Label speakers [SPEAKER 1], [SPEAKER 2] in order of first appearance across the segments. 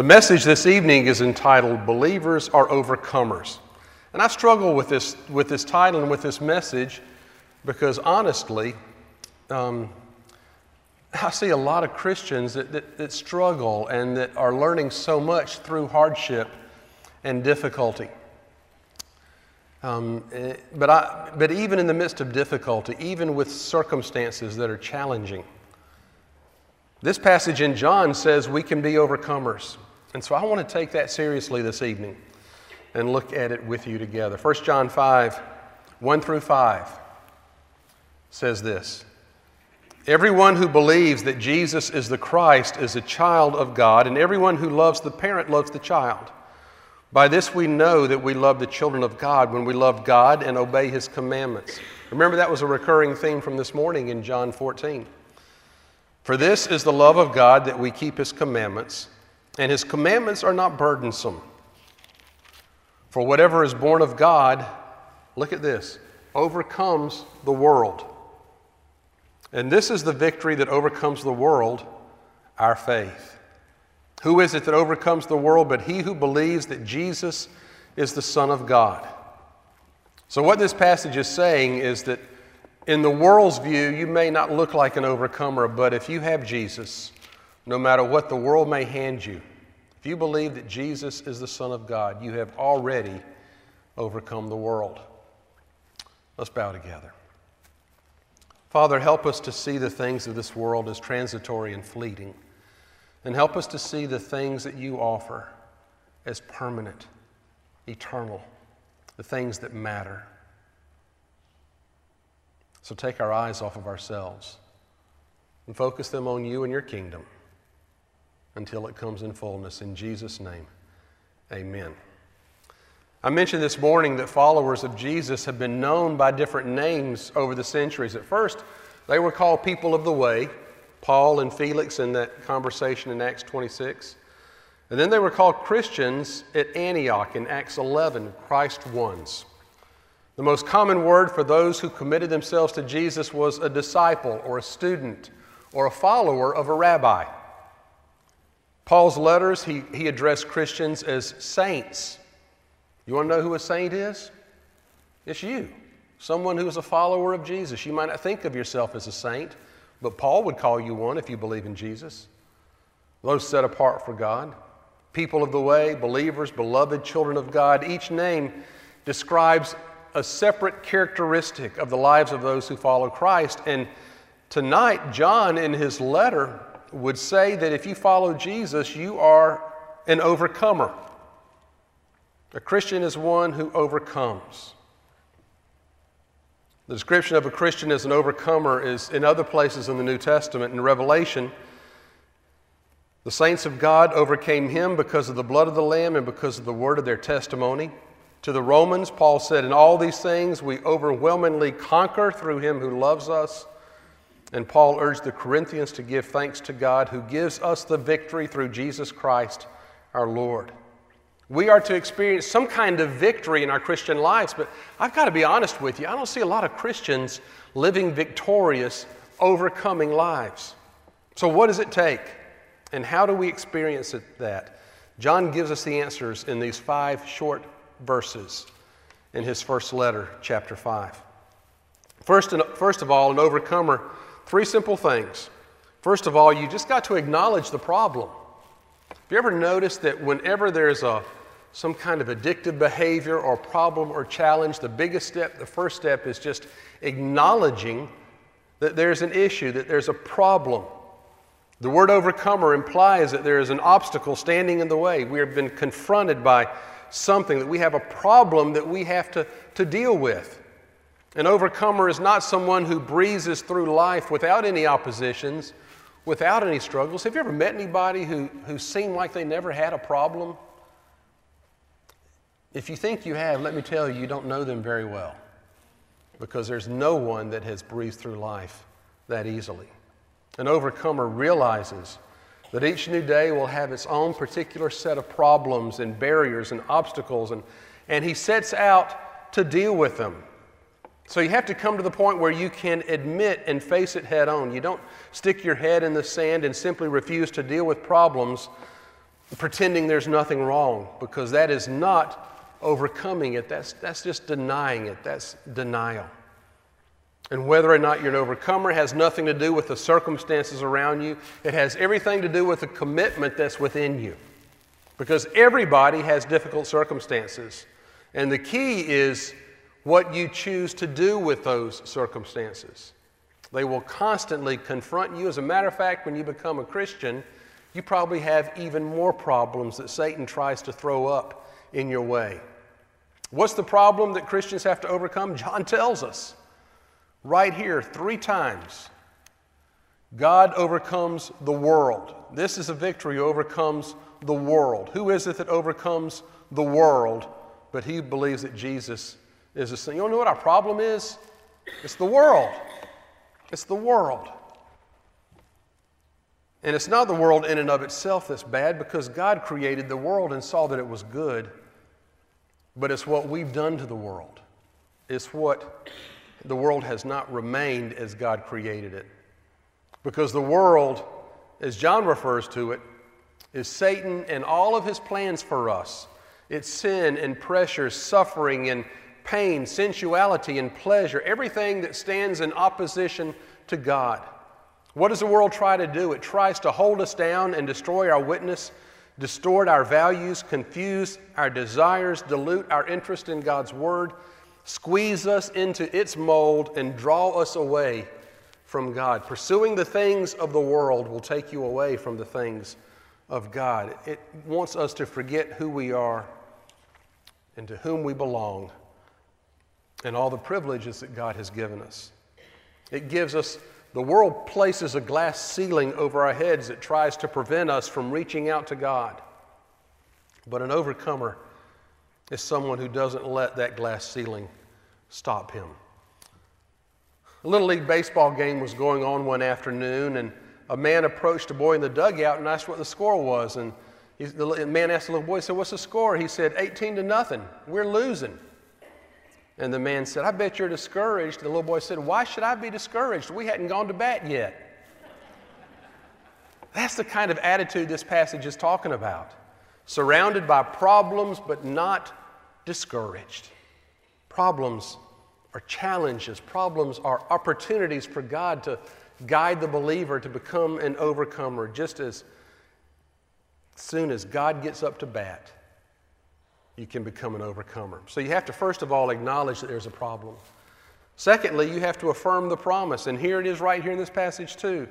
[SPEAKER 1] The message this evening is entitled Believers Are Overcomers. And I struggle with this, with this title and with this message because honestly, um, I see a lot of Christians that, that, that struggle and that are learning so much through hardship and difficulty. Um, eh, but, I, but even in the midst of difficulty, even with circumstances that are challenging, this passage in John says we can be overcomers. And so I want to take that seriously this evening and look at it with you together. 1 John 5, 1 through 5 says this Everyone who believes that Jesus is the Christ is a child of God, and everyone who loves the parent loves the child. By this we know that we love the children of God when we love God and obey his commandments. Remember, that was a recurring theme from this morning in John 14. For this is the love of God that we keep his commandments, and his commandments are not burdensome. For whatever is born of God, look at this, overcomes the world. And this is the victory that overcomes the world, our faith. Who is it that overcomes the world but he who believes that Jesus is the Son of God? So, what this passage is saying is that in the world's view, you may not look like an overcomer, but if you have Jesus, no matter what the world may hand you, if you believe that Jesus is the Son of God, you have already overcome the world. Let's bow together. Father, help us to see the things of this world as transitory and fleeting. And help us to see the things that you offer as permanent, eternal, the things that matter. So take our eyes off of ourselves and focus them on you and your kingdom until it comes in fullness. In Jesus' name, amen. I mentioned this morning that followers of Jesus have been known by different names over the centuries. At first, they were called people of the way. Paul and Felix in that conversation in Acts 26. And then they were called Christians at Antioch in Acts 11, Christ ones. The most common word for those who committed themselves to Jesus was a disciple or a student or a follower of a rabbi. Paul's letters, he, he addressed Christians as saints. You want to know who a saint is? It's you, someone who is a follower of Jesus. You might not think of yourself as a saint, but Paul would call you one if you believe in Jesus. Those set apart for God, people of the way, believers, beloved children of God, each name describes a separate characteristic of the lives of those who follow Christ. And tonight, John, in his letter, would say that if you follow Jesus, you are an overcomer. A Christian is one who overcomes. The description of a Christian as an overcomer is in other places in the New Testament. In Revelation, the saints of God overcame him because of the blood of the Lamb and because of the word of their testimony. To the Romans, Paul said, In all these things we overwhelmingly conquer through him who loves us. And Paul urged the Corinthians to give thanks to God who gives us the victory through Jesus Christ our Lord. We are to experience some kind of victory in our Christian lives, but I've got to be honest with you. I don't see a lot of Christians living victorious, overcoming lives. So, what does it take? And how do we experience it, that? John gives us the answers in these five short verses in his first letter, chapter 5. First, first of all, an overcomer, three simple things. First of all, you just got to acknowledge the problem. Have you ever noticed that whenever there's a some kind of addictive behavior or problem or challenge, the biggest step, the first step is just acknowledging that there's an issue, that there's a problem. The word overcomer implies that there is an obstacle standing in the way. We have been confronted by something, that we have a problem that we have to, to deal with. An overcomer is not someone who breezes through life without any oppositions, without any struggles. Have you ever met anybody who, who seemed like they never had a problem? If you think you have, let me tell you, you don't know them very well because there's no one that has breezed through life that easily. An overcomer realizes that each new day will have its own particular set of problems and barriers and obstacles, and, and he sets out to deal with them. So you have to come to the point where you can admit and face it head on. You don't stick your head in the sand and simply refuse to deal with problems pretending there's nothing wrong because that is not overcoming it. That's, that's just denying it. That's denial. And whether or not you're an overcomer has nothing to do with the circumstances around you. It has everything to do with the commitment that's within you. Because everybody has difficult circumstances. And the key is what you choose to do with those circumstances. They will constantly confront you. As a matter of fact, when you become a Christian, you probably have even more problems that Satan tries to throw up in your way. What's the problem that Christians have to overcome? John tells us right here three times. God overcomes the world. This is a victory, overcomes the world. Who is it that overcomes the world? But he believes that Jesus is the Son. You know what our problem is? It's the world. It's the world. And it's not the world in and of itself that's bad because God created the world and saw that it was good. But it's what we've done to the world. It's what the world has not remained as God created it. Because the world, as John refers to it, is Satan and all of his plans for us. It's sin and pressure, suffering and pain, sensuality and pleasure, everything that stands in opposition to God. What does the world try to do? It tries to hold us down and destroy our witness, distort our values, confuse our desires, dilute our interest in God's Word, squeeze us into its mold, and draw us away from God. Pursuing the things of the world will take you away from the things of God. It wants us to forget who we are and to whom we belong and all the privileges that God has given us. It gives us, the world places a glass ceiling over our heads that tries to prevent us from reaching out to God. But an overcomer is someone who doesn't let that glass ceiling stop him. A Little League baseball game was going on one afternoon, and a man approached a boy in the dugout and asked what the score was. And he, the man asked the little boy, he said, What's the score? He said, 18 to nothing. We're losing. And the man said, I bet you're discouraged. The little boy said, Why should I be discouraged? We hadn't gone to bat yet. That's the kind of attitude this passage is talking about. Surrounded by problems, but not discouraged. Problems are challenges, problems are opportunities for God to guide the believer to become an overcomer just as soon as God gets up to bat you can become an overcomer. So you have to, first of all, acknowledge that there's a problem. Secondly, you have to affirm the promise. And here it is right here in this passage, too.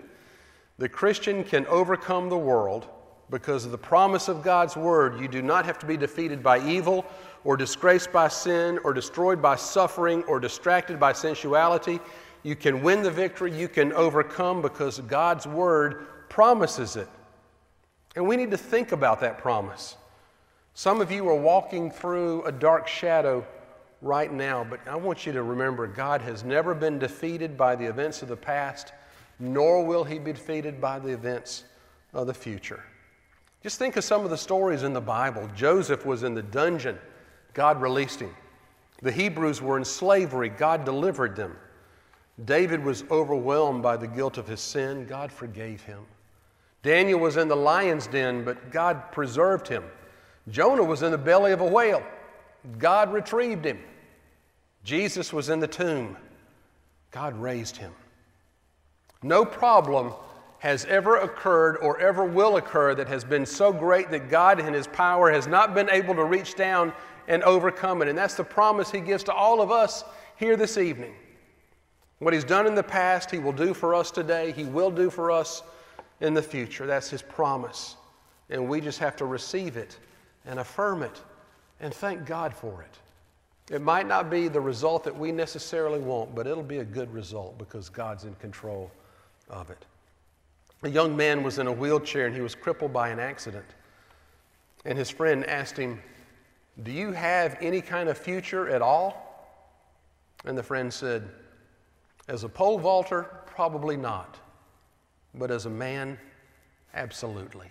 [SPEAKER 1] The Christian can overcome the world because of the promise of God's word. You do not have to be defeated by evil or disgraced by sin or destroyed by suffering or distracted by sensuality. You can win the victory. You can overcome because God's word promises it. And we need to think about that promise. Some of you are walking through a dark shadow right now, but I want you to remember God has never been defeated by the events of the past, nor will he be defeated by the events of the future. Just think of some of the stories in the Bible. Joseph was in the dungeon, God released him. The Hebrews were in slavery, God delivered them. David was overwhelmed by the guilt of his sin, God forgave him. Daniel was in the lion's den, but God preserved him. Jonah was in the belly of a whale. God retrieved him. Jesus was in the tomb. God raised him. No problem has ever occurred or ever will occur that has been so great that God in His power has not been able to reach down and overcome it. And that's the promise He gives to all of us here this evening. What He's done in the past, He will do for us today, He will do for us in the future. That's His promise. And we just have to receive it and affirm it and thank God for it. It might not be the result that we necessarily want, but it'll be a good result because God's in control of it. A young man was in a wheelchair and he was crippled by an accident. And his friend asked him, Do you have any kind of future at all? And the friend said, As a pole vaulter, probably not. But as a man, absolutely.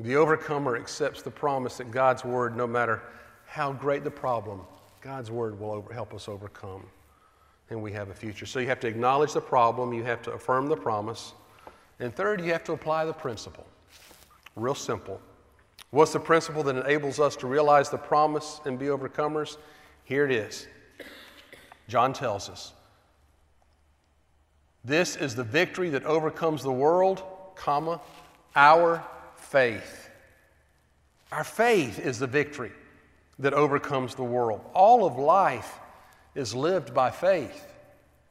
[SPEAKER 1] The overcomer accepts the promise that God's word, no matter how great the problem, God's word will over, help us overcome. And we have a future. So you have to acknowledge the problem, you have to affirm the promise. And third, you have to apply the principle. Real simple. What's the principle that enables us to realize the promise and be overcomers? Here it is. John tells us. This is the victory that overcomes the world, comma, our faith. Our faith is the victory that overcomes the world. All of life is lived by faith.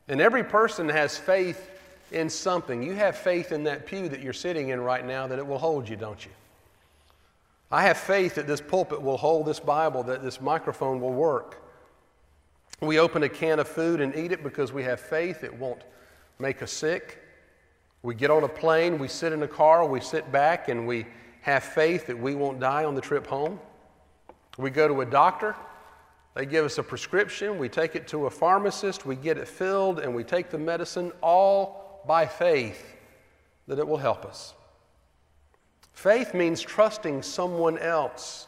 [SPEAKER 1] And every person has faith in something. You have faith in that pew that you're sitting in right now that it will hold you, don't you? I have faith that this pulpit will hold this Bible, that this microphone will work. We open a can of food and eat it because we have faith it won't make us sick. We get on a plane, we sit in a car, we sit back, and we have faith that we won't die on the trip home. We go to a doctor, they give us a prescription, we take it to a pharmacist, we get it filled, and we take the medicine all by faith that it will help us. Faith means trusting someone else.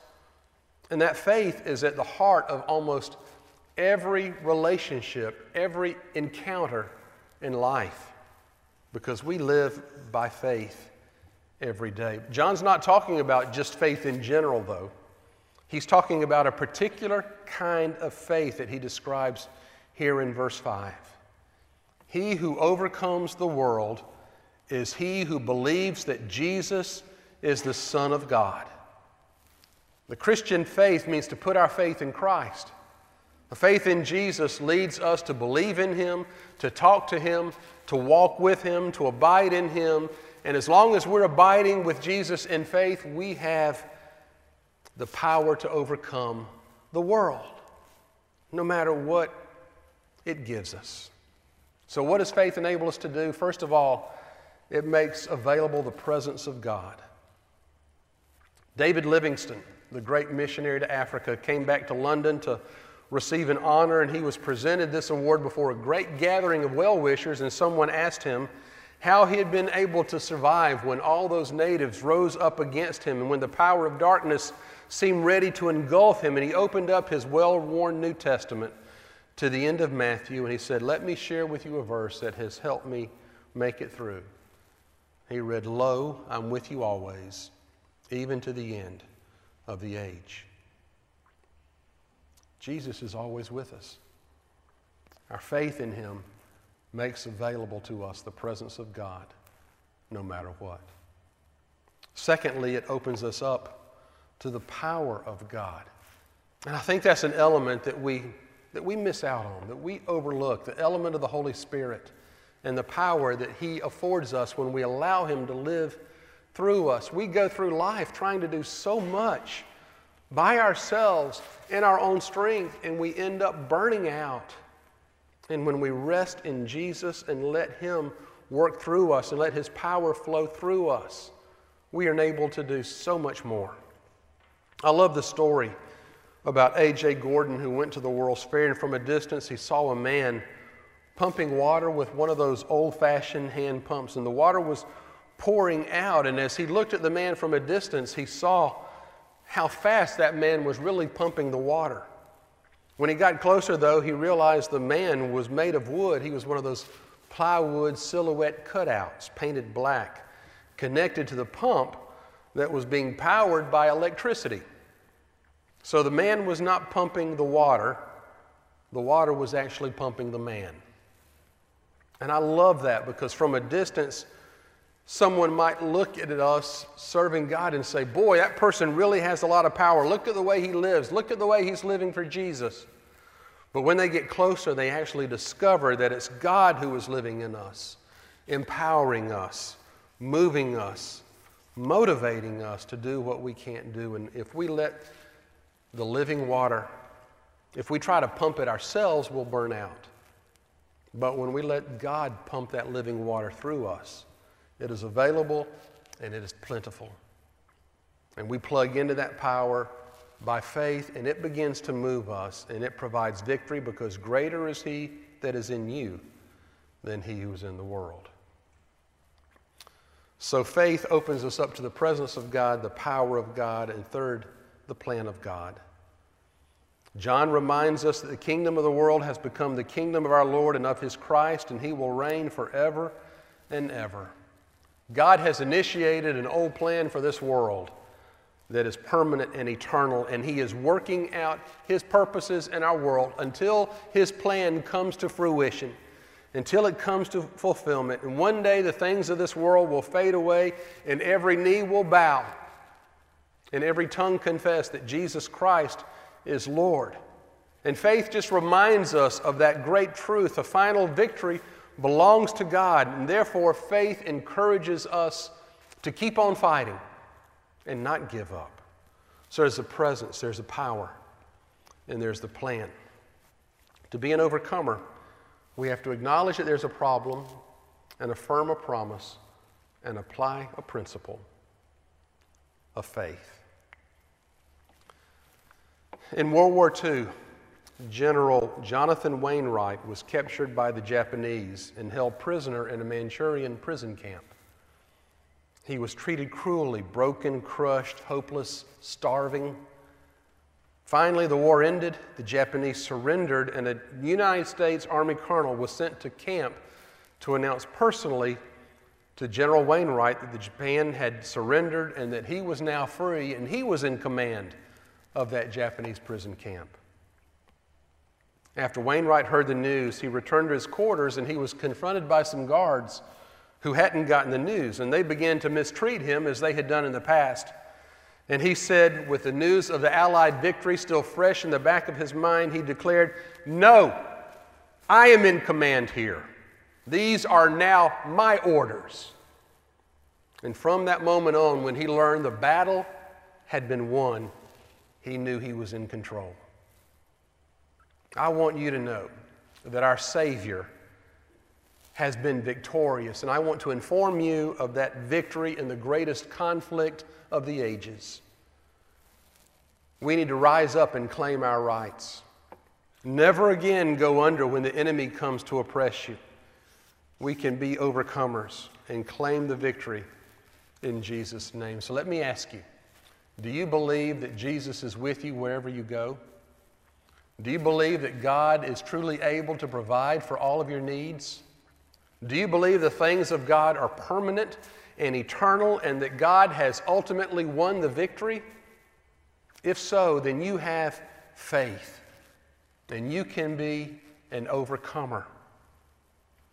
[SPEAKER 1] And that faith is at the heart of almost every relationship, every encounter in life, because we live by faith every day. John's not talking about just faith in general, though. He's talking about a particular kind of faith that he describes here in verse 5. He who overcomes the world is he who believes that Jesus is the Son of God. The Christian faith means to put our faith in Christ. Faith in Jesus leads us to believe in Him, to talk to Him, to walk with Him, to abide in Him. And as long as we're abiding with Jesus in faith, we have the power to overcome the world, no matter what it gives us. So, what does faith enable us to do? First of all, it makes available the presence of God. David Livingstone, the great missionary to Africa, came back to London to receive an honor, and he was presented this award before a great gathering of well wishers, and someone asked him, how he had been able to survive when all those natives rose up against him and when the power of darkness seemed ready to engulf him. And he opened up his well worn New Testament to the end of Matthew and he said, Let me share with you a verse that has helped me make it through. He read, Lo, I'm with you always, even to the end of the age. Jesus is always with us. Our faith in him makes available to us the presence of God no matter what. Secondly, it opens us up to the power of God. And I think that's an element that we, that we miss out on, that we overlook the element of the Holy Spirit and the power that He affords us when we allow Him to live through us. We go through life trying to do so much by ourselves in our own strength, and we end up burning out and when we rest in Jesus and let Him work through us and let His power flow through us, we are enabled to do so much more. I love the story about A.J. Gordon who went to the World's Fair and from a distance he saw a man pumping water with one of those old fashioned hand pumps, and the water was pouring out. And as he looked at the man from a distance, he saw how fast that man was really pumping the water. When he got closer, though, he realized the man was made of wood. He was one of those plywood silhouette cutouts, painted black, connected to the pump that was being powered by electricity. So the man was not pumping the water, the water was actually pumping the man. And I love that because from a distance, someone might look at us serving God and say, Boy, that person really has a lot of power. Look at the way he lives. Look at the way he's living for Jesus. But when they get closer, they actually discover that it's God who is living in us, empowering us, moving us, motivating us to do what we can't do. And if we let the living water, if we try to pump it ourselves, we'll burn out. But when we let God pump that living water through us, it is available and it is plentiful. And we plug into that power by faith, and it begins to move us, and it provides victory because greater is He that is in you than He who is in the world. So faith opens us up to the presence of God, the power of God, and third, the plan of God. John reminds us that the kingdom of the world has become the kingdom of our Lord and of His Christ, and He will reign forever and ever. God has initiated an old plan for this world that is permanent and eternal, and He is working out His purposes in our world until His plan comes to fruition, until it comes to fulfillment. And one day the things of this world will fade away, and every knee will bow, and every tongue confess that Jesus Christ is Lord. And faith just reminds us of that great truth. A final victory belongs to God, and therefore faith encourages us to keep on fighting and not give up. So there's a presence, there's a power, and there's the plan. To be an overcomer, we have to acknowledge that there's a problem and affirm a promise and apply a principle of faith. In World War II, General Jonathan Wainwright was captured by the Japanese and held prisoner in a Manchurian prison camp. He was treated cruelly, broken, crushed, hopeless, starving. Finally, the war ended, the Japanese surrendered, and a United States Army colonel was sent to camp to announce personally to General Wainwright that the Japan had surrendered and that he was now free and he was in command of that Japanese prison camp. After Wainwright heard the news, he returned to his quarters and he was confronted by some guards who hadn't gotten the news, and they began to mistreat him as they had done in the past. And he said, with the news of the Allied victory still fresh in the back of his mind, he declared, No, I am in command here. These are now my orders. And from that moment on, when he learned the battle had been won, he knew he was in control. I want you to know that our Savior has been victorious. And I want to inform you of that victory in the greatest conflict of the ages. We need to rise up and claim our rights. Never again go under when the enemy comes to oppress you. We can be overcomers and claim the victory in Jesus' name. So let me ask you do you believe that Jesus is with you wherever you go? Do you believe that God is truly able to provide for all of your needs? Do you believe the things of God are permanent and eternal and that God has ultimately won the victory? If so, then you have faith and you can be an overcomer.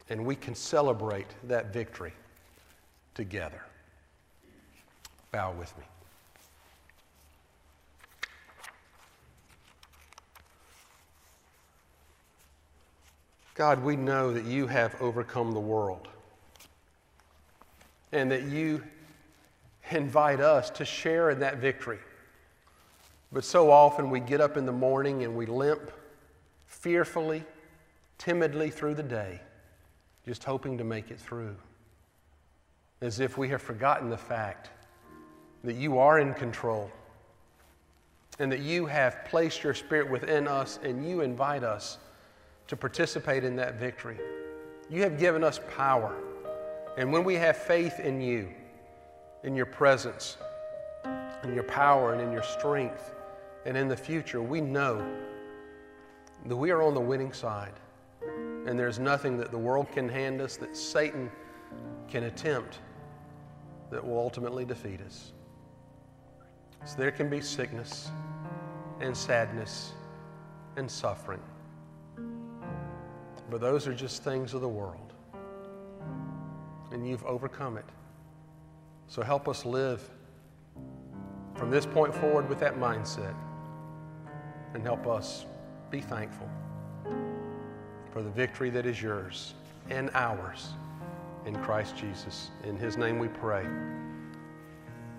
[SPEAKER 1] And we can celebrate that victory together. Bow with me. God, we know that you have overcome the world and that you invite us to share in that victory. But so often we get up in the morning and we limp fearfully, timidly through the day, just hoping to make it through. As if we have forgotten the fact that you are in control and that you have placed your spirit within us and you invite us to participate in that victory. You have given us power. And when we have faith in you, in your presence, in your power, and in your strength, and in the future, we know that we are on the winning side. And there's nothing that the world can hand us, that Satan can attempt, that will ultimately defeat us. So there can be sickness and sadness and suffering. But those are just things of the world. And you've overcome it. So help us live from this point forward with that mindset. And help us be thankful for the victory that is yours and ours in Christ Jesus. In his name we pray.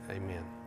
[SPEAKER 1] Amen.